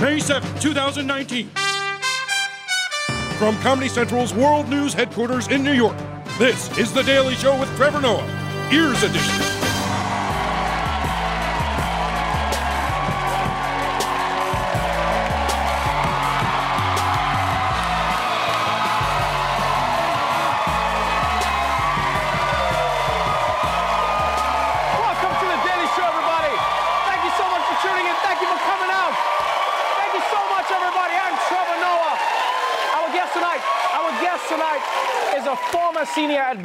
May 7, 2019. From Comedy Central's World News headquarters in New York, this is The Daily Show with Trevor Noah, Ears Edition.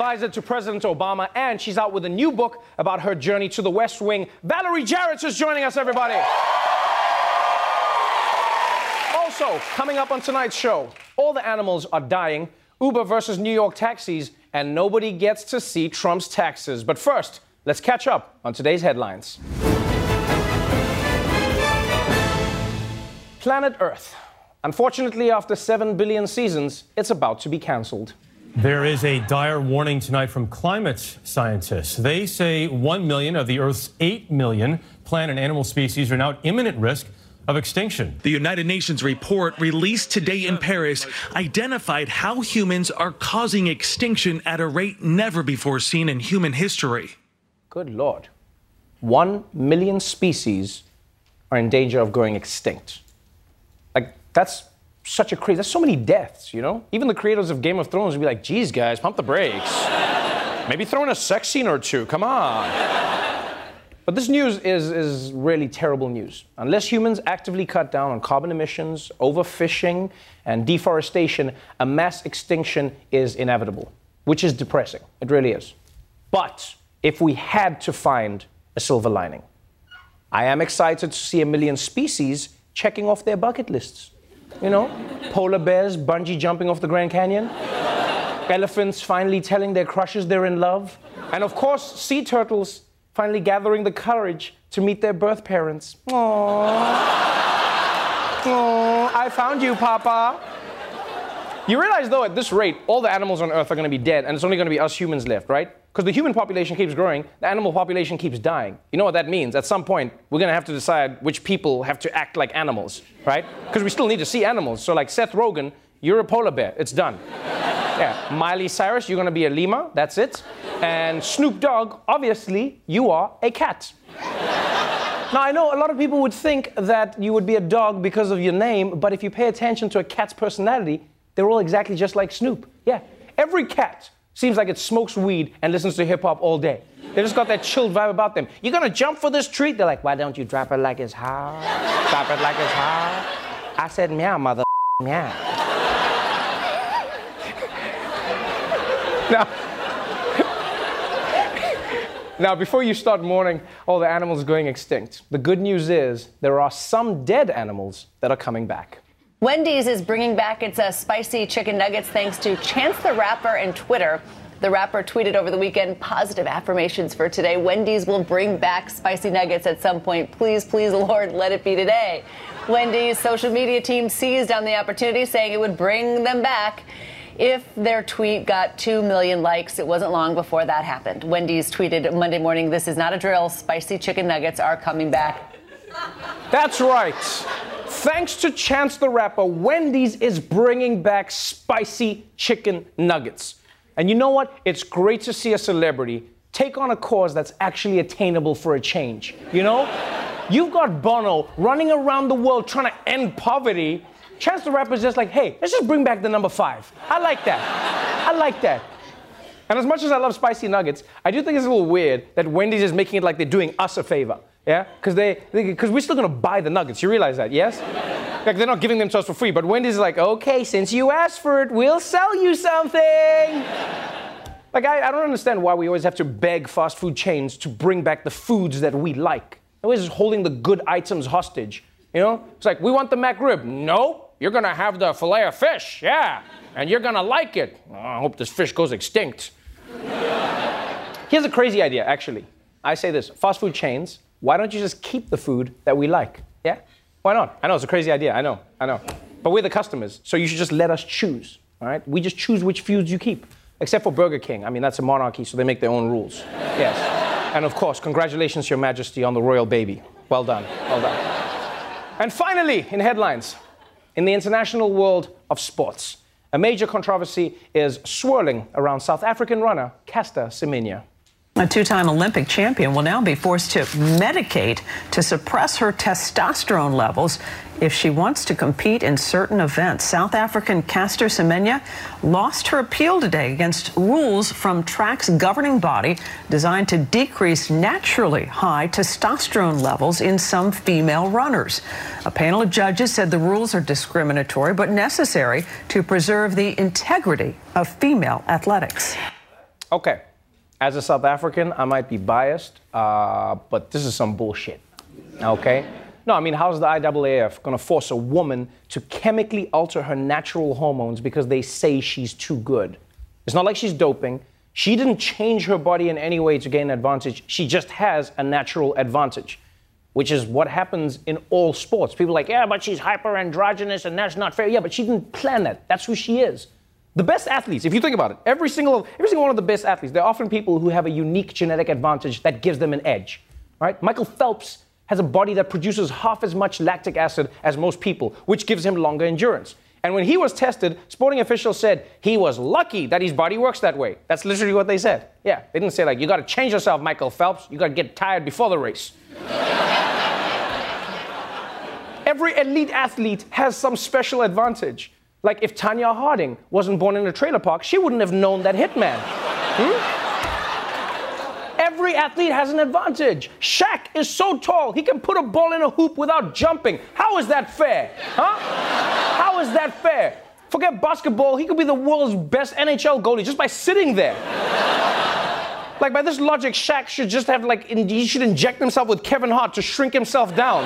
Advisor to President Obama, and she's out with a new book about her journey to the West Wing. Valerie Jarrett is joining us, everybody. Also, coming up on tonight's show, all the animals are dying, Uber versus New York taxis, and nobody gets to see Trump's taxes. But first, let's catch up on today's headlines. Planet Earth. Unfortunately, after 7 billion seasons, it's about to be cancelled. There is a dire warning tonight from climate scientists. They say 1 million of the Earth's 8 million plant and animal species are now at imminent risk of extinction. The United Nations report released today in Paris identified how humans are causing extinction at a rate never before seen in human history. Good Lord. 1 million species are in danger of going extinct. Like, that's such a crazy, that's so many deaths, you know? Even the creators of Game of Thrones would be like, geez, guys, pump the brakes. Maybe throw in a sex scene or two, come on. But this news is, is really terrible news. Unless humans actively cut down on carbon emissions, overfishing, and deforestation, a mass extinction is inevitable, which is depressing. It really is. But if we had to find a silver lining, I am excited to see a million species checking off their bucket lists. You know, polar bears bungee jumping off the Grand Canyon, elephants finally telling their crushes they're in love, and of course, sea turtles finally gathering the courage to meet their birth parents. Aww. Aww, I found you, Papa. You realize, though, at this rate, all the animals on Earth are going to be dead, and it's only going to be us humans left, right? Because the human population keeps growing, the animal population keeps dying. You know what that means? At some point, we're going to have to decide which people have to act like animals, right? Because we still need to see animals. So, like Seth Rogen, you're a polar bear. It's done. Yeah. Miley Cyrus, you're going to be a lemur. That's it. And Snoop Dogg, obviously, you are a cat. Now, I know a lot of people would think that you would be a dog because of your name, but if you pay attention to a cat's personality, they're all exactly just like Snoop. Yeah. Every cat seems like it smokes weed and listens to hip hop all day. They just got that chilled vibe about them. You're gonna jump for this treat? They're like, why don't you drop it like it's hot? Drop it like it's hot. I said meow, mother meow. now, now, before you start mourning all the animals going extinct, the good news is there are some dead animals that are coming back. Wendy's is bringing back its uh, spicy chicken nuggets thanks to Chance the Rapper and Twitter. The rapper tweeted over the weekend positive affirmations for today. Wendy's will bring back spicy nuggets at some point. Please, please, Lord, let it be today. Wendy's social media team seized on the opportunity, saying it would bring them back. If their tweet got 2 million likes, it wasn't long before that happened. Wendy's tweeted Monday morning, This is not a drill. Spicy chicken nuggets are coming back. That's right. Thanks to Chance the Rapper, Wendy's is bringing back spicy chicken nuggets. And you know what? It's great to see a celebrity take on a cause that's actually attainable for a change. You know? You've got Bono running around the world trying to end poverty. Chance the Rapper's just like, hey, let's just bring back the number five. I like that. I like that. And as much as I love spicy nuggets, I do think it's a little weird that Wendy's is making it like they're doing us a favor. Yeah? Because they, because we're still gonna buy the nuggets. You realize that, yes? like they're not giving them to us for free, but Wendy's like, okay, since you asked for it, we'll sell you something. like I, I don't understand why we always have to beg fast food chains to bring back the foods that we like. Always just holding the good items hostage. You know? It's like, we want the McRib. No, you're gonna have the filet of fish, yeah. And you're gonna like it. Oh, I hope this fish goes extinct. Here's a crazy idea, actually. I say this fast food chains, why don't you just keep the food that we like? Yeah? Why not? I know it's a crazy idea. I know. I know. But we're the customers, so you should just let us choose. All right? We just choose which foods you keep. Except for Burger King. I mean, that's a monarchy, so they make their own rules. Yes. And of course, congratulations, Your Majesty, on the royal baby. Well done. Well done. And finally, in headlines, in the international world of sports, a major controversy is swirling around South African runner Caster Semenya. A two time Olympic champion will now be forced to medicate to suppress her testosterone levels if she wants to compete in certain events. South African Caster Semenya lost her appeal today against rules from track's governing body designed to decrease naturally high testosterone levels in some female runners. A panel of judges said the rules are discriminatory but necessary to preserve the integrity of female athletics. Okay as a South African, I might be biased, uh, but this is some bullshit. Okay? No, I mean, how's the IAAF to force a woman to chemically alter her natural hormones because they say she's too good? It's not like she's doping. She didn't change her body in any way to gain advantage. She just has a natural advantage, which is what happens in all sports. People like, yeah, but she's hyper androgynous and that's not fair. Yeah, but she didn't plan that. That's who she is. The best athletes, if you think about it, every single, every single one of the best athletes, they're often people who have a unique genetic advantage that gives them an edge. Right? Michael Phelps has a body that produces half as much lactic acid as most people, which gives him longer endurance. And when he was tested, sporting officials said he was lucky that his body works that way. That's literally what they said. Yeah, they didn't say like, you got to change yourself, Michael Phelps. You got to get tired before the race. Every elite athlete has some special advantage. Like if Tonya Harding wasn't born in a trailer park, she wouldn't have known that hitman. Hmm? Every athlete has an advantage. Shaq is so tall, he can put a ball in a hoop without jumping. How is that fair? Huh? How is that fair? Forget basketball, he could be the world's best NHL goalie just by sitting there. like by this logic, Shaq should just have like he should inject himself with Kevin Hart to shrink himself down.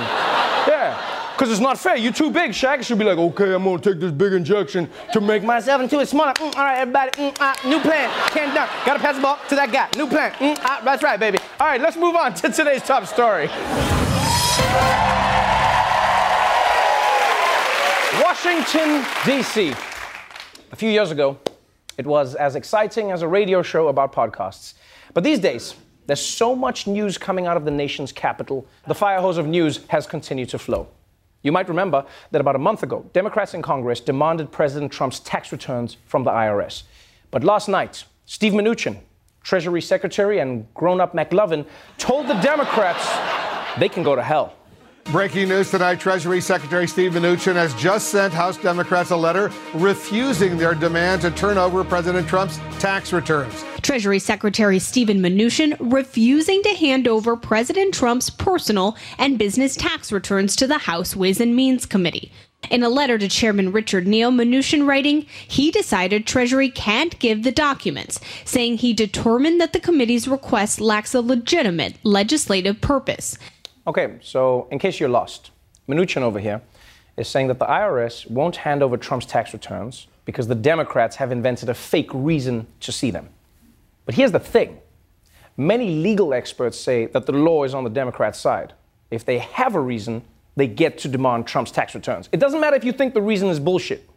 Yeah. Because it's not fair. You're too big. Shaq should be like, okay, I'm to take this big injection to make myself into a smaller. Mm, all right, everybody. Mm, new plan. Can't dunk. Got to pass the ball to that guy. New plan. Mm, that's right, baby. All right, let's move on to today's top story. Washington, D.C. A few years ago, it was as exciting as a radio show about podcasts. But these days, there's so much news coming out of the nation's capital, the fire hose of news has continued to flow. You might remember that about a month ago, Democrats in Congress demanded President Trump's tax returns from the IRS. But last night, Steve Mnuchin, Treasury Secretary, and grown up McLovin told the Democrats they can go to hell. Breaking news tonight Treasury Secretary Steve Mnuchin has just sent House Democrats a letter refusing their demand to turn over President Trump's tax returns. Treasury Secretary Steven Mnuchin refusing to hand over President Trump's personal and business tax returns to the House Ways and Means Committee. In a letter to Chairman Richard Neal, Mnuchin writing, he decided Treasury can't give the documents, saying he determined that the committee's request lacks a legitimate legislative purpose. Okay, so in case you're lost, Mnuchin over here is saying that the IRS won't hand over Trump's tax returns because the Democrats have invented a fake reason to see them. But here's the thing many legal experts say that the law is on the Democrats' side. If they have a reason, they get to demand Trump's tax returns. It doesn't matter if you think the reason is bullshit.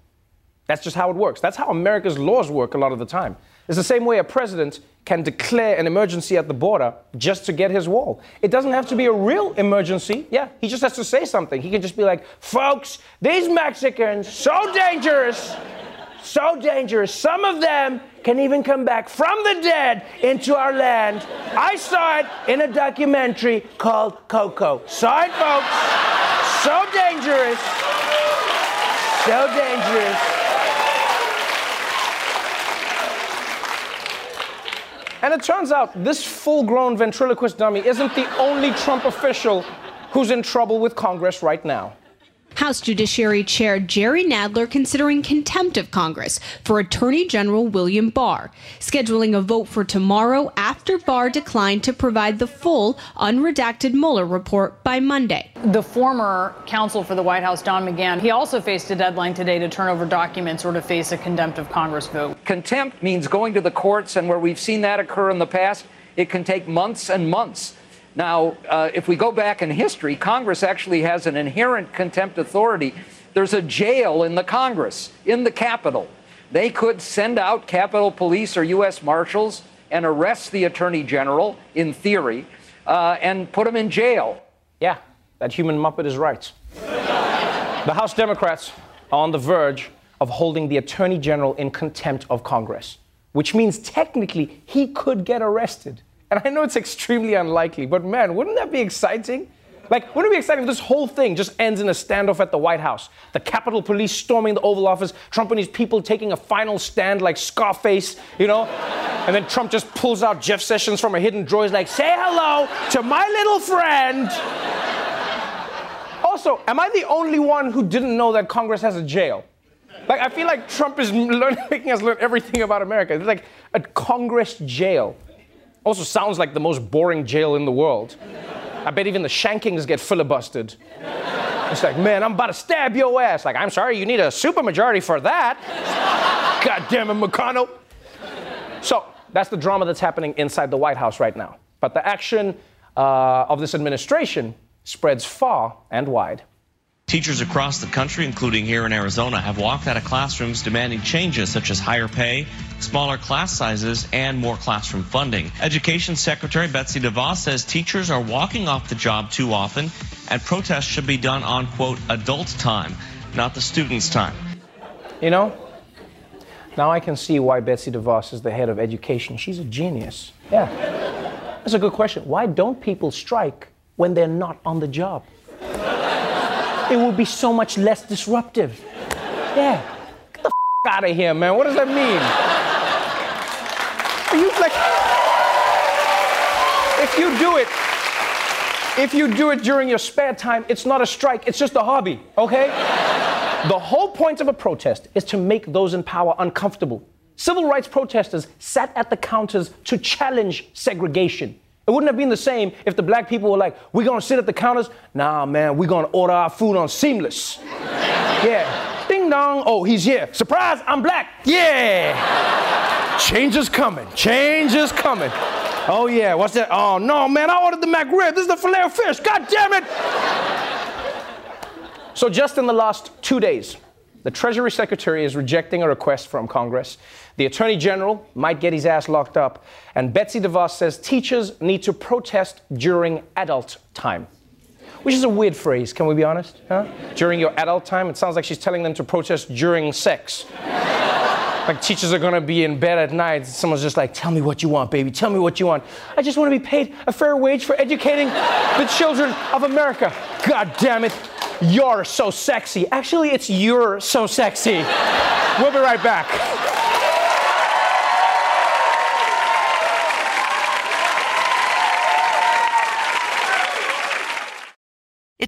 That's just how it works. That's how America's laws work a lot of the time. It's the same way a president can declare an emergency at the border just to get his wall. It doesn't have to be a real emergency. Yeah, he just has to say something. He can just be like, folks, these Mexicans, so dangerous, so dangerous. Some of them can even come back from the dead into our land. I saw it in a documentary called Coco. It, folks. So dangerous. So dangerous. And it turns out this full grown ventriloquist dummy isn't the only Trump official who's in trouble with Congress right now. House Judiciary Chair Jerry Nadler considering contempt of Congress for Attorney General William Barr, scheduling a vote for tomorrow after Barr declined to provide the full, unredacted Mueller report by Monday. The former counsel for the White House, Don McGahn, he also faced a deadline today to turn over documents or to face a contempt of Congress vote. Contempt means going to the courts, and where we've seen that occur in the past, it can take months and months. Now, uh, if we go back in history, Congress actually has an inherent contempt authority. There's a jail in the Congress, in the Capitol. They could send out Capitol Police or U.S. Marshals and arrest the Attorney General, in theory, uh, and put him in jail. Yeah, that human muppet is right. the House Democrats are on the verge of holding the Attorney General in contempt of Congress, which means technically he could get arrested. And I know it's extremely unlikely, but man, wouldn't that be exciting? Like, wouldn't it be exciting if this whole thing just ends in a standoff at the White House? The Capitol Police storming the Oval Office, Trump and his people taking a final stand like Scarface, you know? And then Trump just pulls out Jeff Sessions from a hidden drawer. He's like, say hello to my little friend. Also, am I the only one who didn't know that Congress has a jail? Like, I feel like Trump is learn, making us learn everything about America. It's like a Congress jail. Also sounds like the most boring jail in the world. I bet even the shankings get filibustered. It's like, man, I'm about to stab your ass. Like, I'm sorry, you need a supermajority for that. God damn it, McConnell. So that's the drama that's happening inside the White House right now. But the action uh, of this administration spreads far and wide. Teachers across the country, including here in Arizona, have walked out of classrooms demanding changes such as higher pay, smaller class sizes, and more classroom funding. Education Secretary Betsy DeVos says teachers are walking off the job too often, and protests should be done on, quote, adult time, not the students' time. You know, now I can see why Betsy DeVos is the head of education. She's a genius. Yeah. That's a good question. Why don't people strike when they're not on the job? It would be so much less disruptive. Yeah. Get the f- out of here, man. What does that mean? Are you like. If you do it, if you do it during your spare time, it's not a strike, it's just a hobby, okay? the whole point of a protest is to make those in power uncomfortable. Civil rights protesters sat at the counters to challenge segregation. It wouldn't have been the same if the black people were like, we're gonna sit at the counters. Nah, man, we're gonna order our food on Seamless. yeah. Ding dong. Oh, he's here. Surprise, I'm black. Yeah. Change is coming. Change is coming. Oh, yeah. What's that? Oh, no, man, I ordered the McRib. This is the filet of fish. God damn it. so, just in the last two days, the Treasury Secretary is rejecting a request from Congress. The Attorney General might get his ass locked up. And Betsy DeVos says teachers need to protest during adult time. Which is a weird phrase, can we be honest? Huh? During your adult time? It sounds like she's telling them to protest during sex. like teachers are gonna be in bed at night. Someone's just like, tell me what you want, baby. Tell me what you want. I just wanna be paid a fair wage for educating the children of America. God damn it. You're so sexy. Actually, it's you're so sexy. We'll be right back.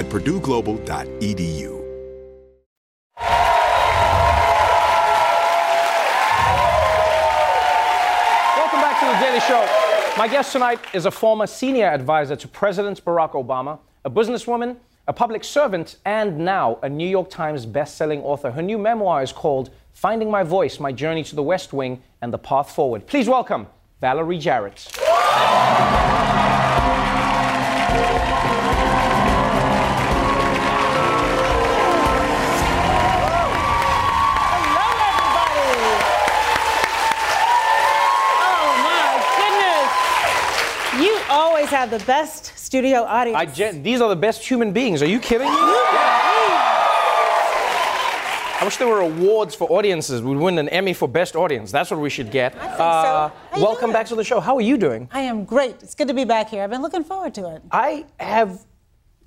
at purdueglobal.edu. Welcome back to the Daily Show. My guest tonight is a former senior advisor to President Barack Obama, a businesswoman, a public servant, and now a New York Times best-selling author. Her new memoir is called Finding My Voice: My Journey to the West Wing and the Path Forward. Please welcome Valerie Jarrett. Always have the best studio audience. I gen- these are the best human beings. Are you kidding me? I wish there were awards for audiences. We'd win an Emmy for best audience. That's what we should get. I think so. You welcome back to the show. How are you doing? I am great. It's good to be back here. I've been looking forward to it. I have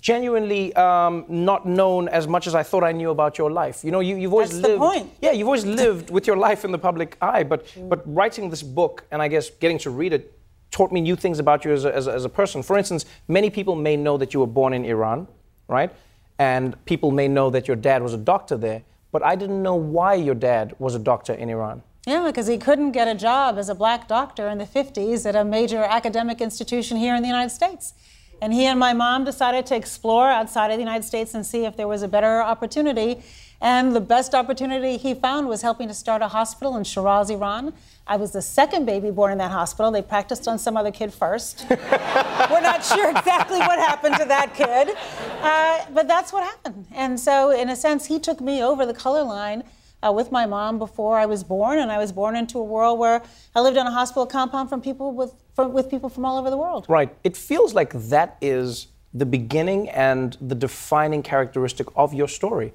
genuinely um, not known as much as I thought I knew about your life. You know, you, you've always That's the lived. point. Yeah, you've always lived with your life in the public eye. But but writing this book and I guess getting to read it taught me new things about you as a, as a, as a person. For instance, many people may know that you were born in Iran, right? And people may know that your dad was a doctor there. But I didn't know why your dad was a doctor in Iran. Yeah, because he couldn't get a job as a black doctor in the 50s at a major academic institution here in the United States. And he and my mom decided to explore outside of the United States and see if there was a better opportunity. And the best opportunity he found was helping to start a hospital in Shiraz, Iran. I was the second baby born in that hospital. They practiced on some other kid first. We're not sure exactly what happened to that kid, uh, but that's what happened. And so, in a sense, he took me over the color line uh, with my mom before I was born, and I was born into a world where I lived on a hospital compound from people with, from, with people from all over the world. Right. It feels like that is the beginning and the defining characteristic of your story.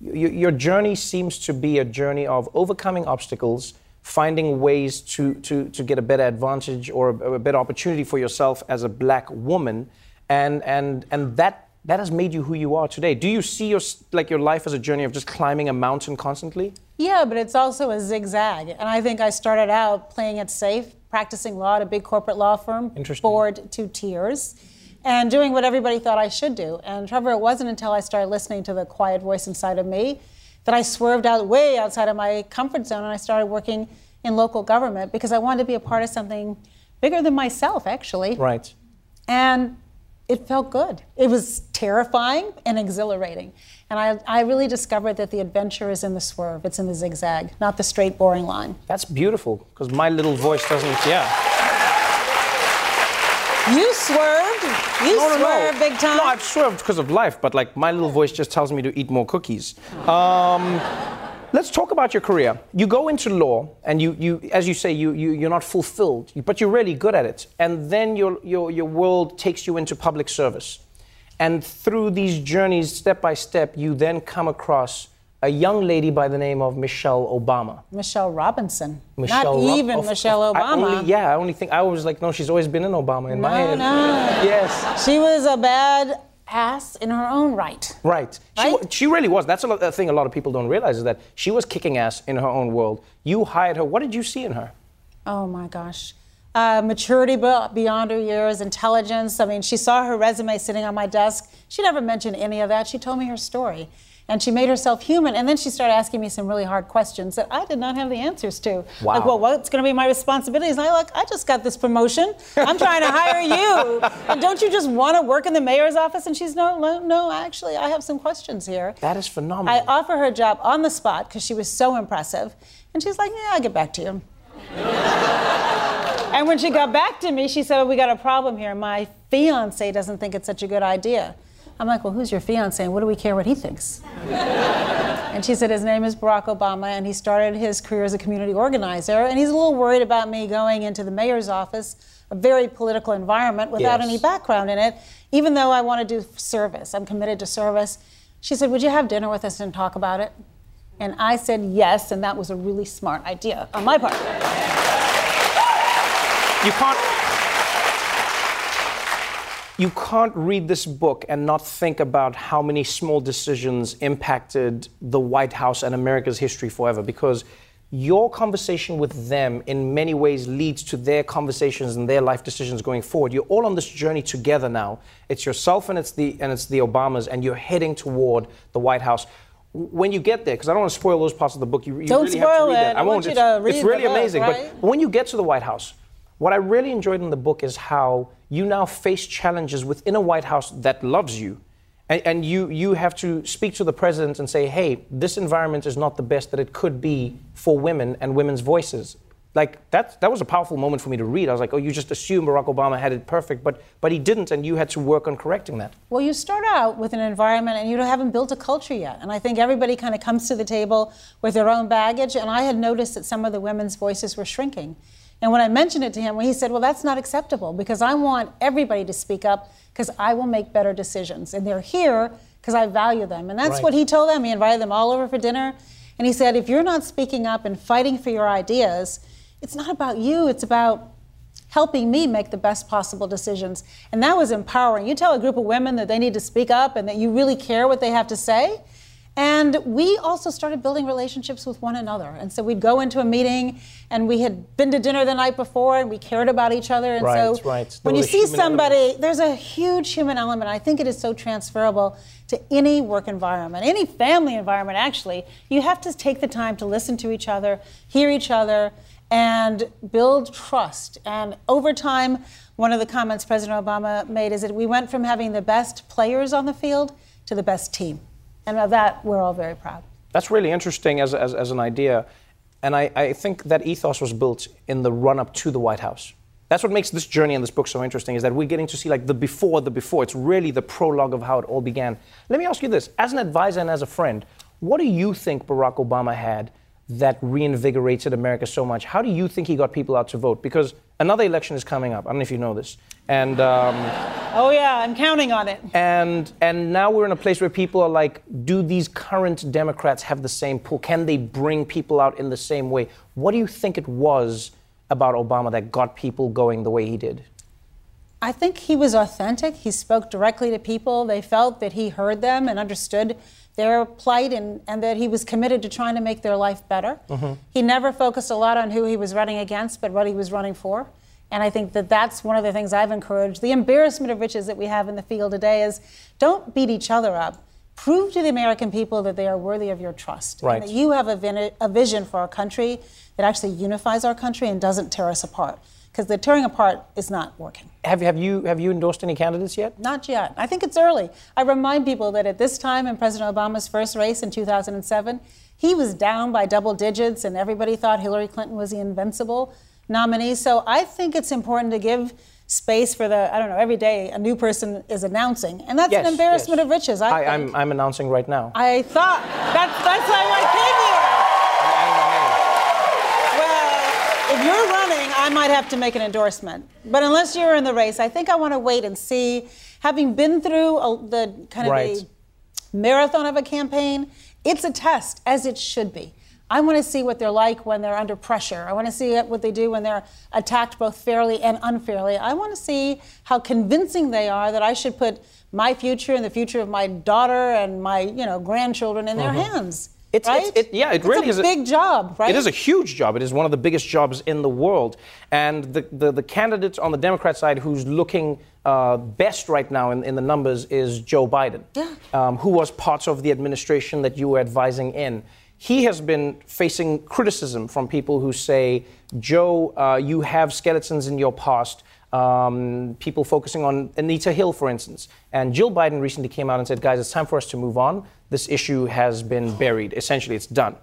Your journey seems to be a journey of overcoming obstacles, finding ways to, to, to get a better advantage or a, a better opportunity for yourself as a black woman, and, and, and that, that has made you who you are today. Do you see your, like your life as a journey of just climbing a mountain constantly? Yeah, but it's also a zigzag. And I think I started out playing it safe, practicing law at a big corporate law firm, bored to tears, and doing what everybody thought I should do. And Trevor, it wasn't until I started listening to the quiet voice inside of me that I swerved out way outside of my comfort zone and I started working in local government because I wanted to be a part of something bigger than myself, actually. Right. And it felt good. It was terrifying and exhilarating. And I, I really discovered that the adventure is in the swerve, it's in the zigzag, not the straight, boring line. That's beautiful, because my little voice doesn't, yeah. Swerved. You No, no, no. swerved big time. No, I've swerved because of life, but like my little voice just tells me to eat more cookies. Um, Let's talk about your career. You go into law, and you, you as you say, you, you, you're not fulfilled, but you're really good at it. And then your, your, your world takes you into public service. And through these journeys, step by step, you then come across a young lady by the name of Michelle Obama. Michelle Robinson. Michelle Not Rob- even of- Michelle I Obama. only- yeah, I only think I was like, no, she's always been in Obama in my No, head. no. Yes. She was a bad ass in her own right. Right. She, she really was. That's a, a thing a lot of people don't realize is that she was kicking ass in her own world. You hired her. What did you see in her? Oh my gosh. Uh, maturity beyond her years, intelligence. I mean, she saw her resume sitting on my desk. She never mentioned any of that. She told me her story. And she made herself human. And then she started asking me some really hard questions that I did not have the answers to. Wow. Like, well, what's going to be my responsibilities? And I like, I just got this promotion. I'm trying to hire you. And don't you just want to work in the mayor's office? And she's, no, no, no, actually, I have some questions here. That is phenomenal. I offer her a job on the spot because she was so impressive. And she's like, yeah, I'll get back to you. and when she got back to me, she said, We got a problem here. My fiance doesn't think it's such a good idea. I'm like, Well, who's your fiance and what do we care what he thinks? and she said, His name is Barack Obama and he started his career as a community organizer. And he's a little worried about me going into the mayor's office, a very political environment without Yes. any background in it, even though I want to do service. I'm committed to service. She said, Would you have dinner with us and talk about it? And I said yes, and that was a really smart idea on my part. You can't. You can't read this book and not think about how many small decisions impacted the White House and America's history forever because your conversation with them in many ways leads to their conversations and their life decisions going forward. You're all on this journey together now. It's yourself and it's the and it's the Obamas and you're heading toward the White House. When you get there, because I don't want to spoil those parts of the book, you, you Don't really have to spoil read it. that. I want won't. you It's- to read It's really book, amazing. right? But when you get to the White House, what I really enjoyed in the book is how you now face challenges within a White House that loves you. And, and you, you have to speak to the president and say, hey, this environment is not the best that it could be for women and women's voices. Like, that, that was a powerful moment for me to read. I was like, oh, you just assume Barack Obama had it perfect, but, but he didn't, and you had to work on correcting that. Well, you start out with an environment and you haven't built a culture yet. And I think everybody kind of comes to the table with their own baggage. And I had noticed that some of the women's voices were shrinking. And when I mentioned it to him, he said, Well, that's not acceptable because I want everybody to speak up because I will make better decisions. And they're here because I value them. And that's Right. what he told them. He invited them all over for dinner. And he said, If you're not speaking up and fighting for your ideas, it's not about you, it's about helping me make the best possible decisions. And that was empowering. You tell a group of women that they need to speak up and that you really care what they have to say. And we also started building relationships with one another. And so we'd go into a meeting and we had been to dinner the night before and we cared about each other. And Right, so right. When you see somebody, element. there's a huge human element. I think it is so transferable to any work environment, any family environment, actually. You have to take the time to listen to each other, hear each other, and build trust. And over time, one of the comments President Obama made is that we went from having the best players on the field to the best team. And of that, we're all very proud. That's really interesting as, as, as an idea. And I, I think that ethos was built in the run up to the White House. That's what makes this journey and this book so interesting is that we're getting to see like the before, the before. It's really the prologue of how it all began. Let me ask you this as an advisor and as a friend, what do you think Barack Obama had that reinvigorated America so much? How do you think he got people out to vote? Because another election is coming up. I don't know if you know this. And. Um, Oh, yeah, I'm counting on it. and and now we're in a place where people are like, do these current Democrats have the same pull? Can they bring people out in the same way? What do you think it was about Obama that got people going the way he did? I think he was authentic. He spoke directly to people. They felt that he heard them and understood their plight and, and that he was committed to trying to make their life better. He never focused a lot on who he was running against, but what he was running for. And I think that that's one of the things I've encouraged. The embarrassment of riches that we have in the field today is don't beat each other up. Prove to the American people that they are worthy of your trust. Right. And that you have a, a vision for our country that actually unifies our country and doesn't tear us apart. Because the tearing apart is not working. Have, have you have you endorsed any candidates yet? Not yet. I think it's early. I remind people that at this time in President Obama's first race in 2007, he was down by double digits, and everybody thought Hillary Clinton was the invincible nominees. So I think it's important to give space for the I don't know every day a new person is announcing, and that's yes, an embarrassment yes. of riches. I, I am I'm, I'm announcing right now. I thought that's why I came here. Well, if you're running, I might have to make an endorsement, but unless you're in the race, I think I want to wait and see. Having been through a, the kind of right. the marathon of a campaign, it's a test, as it should be. I want to see what they're like when they're under pressure. I want to see what they do when they're attacked both fairly and unfairly. I want to see how convincing they are that I should put my future and the future of my daughter and my, you know, grandchildren in their Mhm. hands. It's, right? it's, it, yeah, it It's really a is big job, right? It is a huge job. It is one of the biggest jobs in the world. And the, the, the candidate on the Democrat side who's looking uh, best right now in, in the numbers is Joe Biden, um, who was part of the administration that you were advising in. He has been facing criticism from people who say, Joe, uh, you have skeletons in your past. Um, people focusing on Anita Hill, for instance. And Jill Biden recently came out and said, guys, it's time for us to move on. This issue has been buried. Essentially, it's done.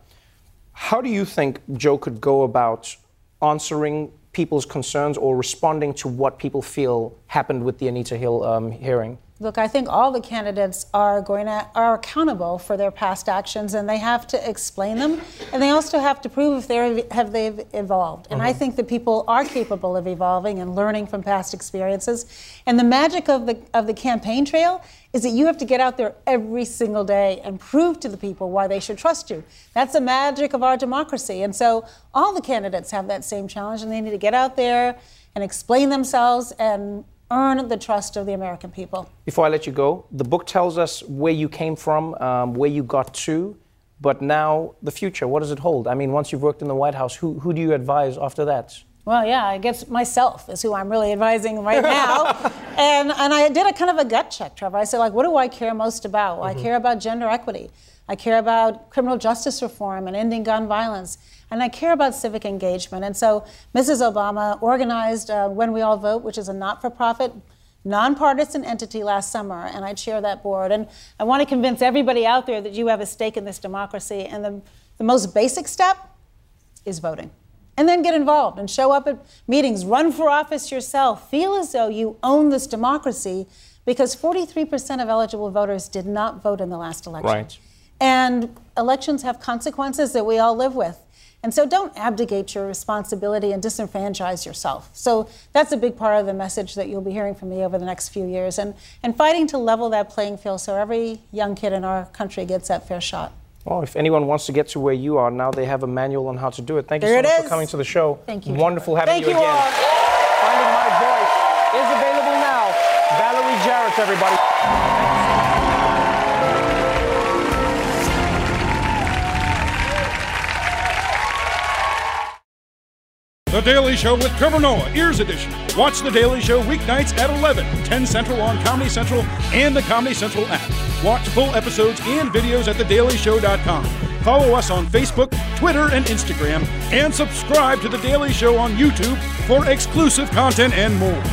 How do you think Joe could go about answering people's concerns or responding to what people feel happened with the Anita Hill um, hearing? Look, I think all the candidates are going to are accountable for their past actions, and they have to explain them, and they also have to prove if they have they've evolved. And I Mhm. think that people are capable of evolving and learning from past experiences. And the magic of the of the campaign trail is that you have to get out there every single day and prove to the people why they should trust you. That's the magic of our democracy. And so all the candidates have that same challenge, and they need to get out there and explain themselves and earn the trust of the American people. Before I let you go, the book tells us where you came from, um, where you got to, but now the future. What does it hold? I mean, once you've worked in the White House, who, who do you advise after that? Well, yeah, I guess myself is who I'm really advising right now. and and I did a kind of a gut check, Trevor. I said, like, what do I care most about? Well, Mhm. I care about gender equity. I care about criminal justice reform and ending gun violence. And I care about civic engagement. And so Mrs. Obama organized uh, When We All Vote, which is a not for profit, nonpartisan entity last summer, and I chair that board. And I want to convince everybody out there that you have a stake in this democracy. And the, the most basic step is voting. And then get involved and show up at meetings, run for office yourself, feel as though you own this democracy because 43% of eligible voters did not vote in the last election. Right. And elections have consequences that we all live with. And so don't abdicate your responsibility and disenfranchise yourself. So that's a big part of the message that you'll be hearing from me over the next few years and, and fighting to level that playing field so every young kid in our country gets that fair shot. Well, if anyone wants to get to where you are, now they have a manual on how to do it. Thank you There so much is. for coming to the show. Thank you, Wonderful having Thank you you again. all. Finding My Voice is available now. Valerie Jarrett, everybody. The Daily Show with Trevor Noah, Ears Edition. Watch The Daily Show weeknights at 11, 10 Central on Comedy Central and the Comedy Central app. Watch full episodes and videos at thedailyshow.com. Follow us on Facebook, Twitter, and Instagram, and subscribe to The Daily Show on YouTube for exclusive content and more.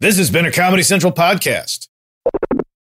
This has been a Comedy Central podcast.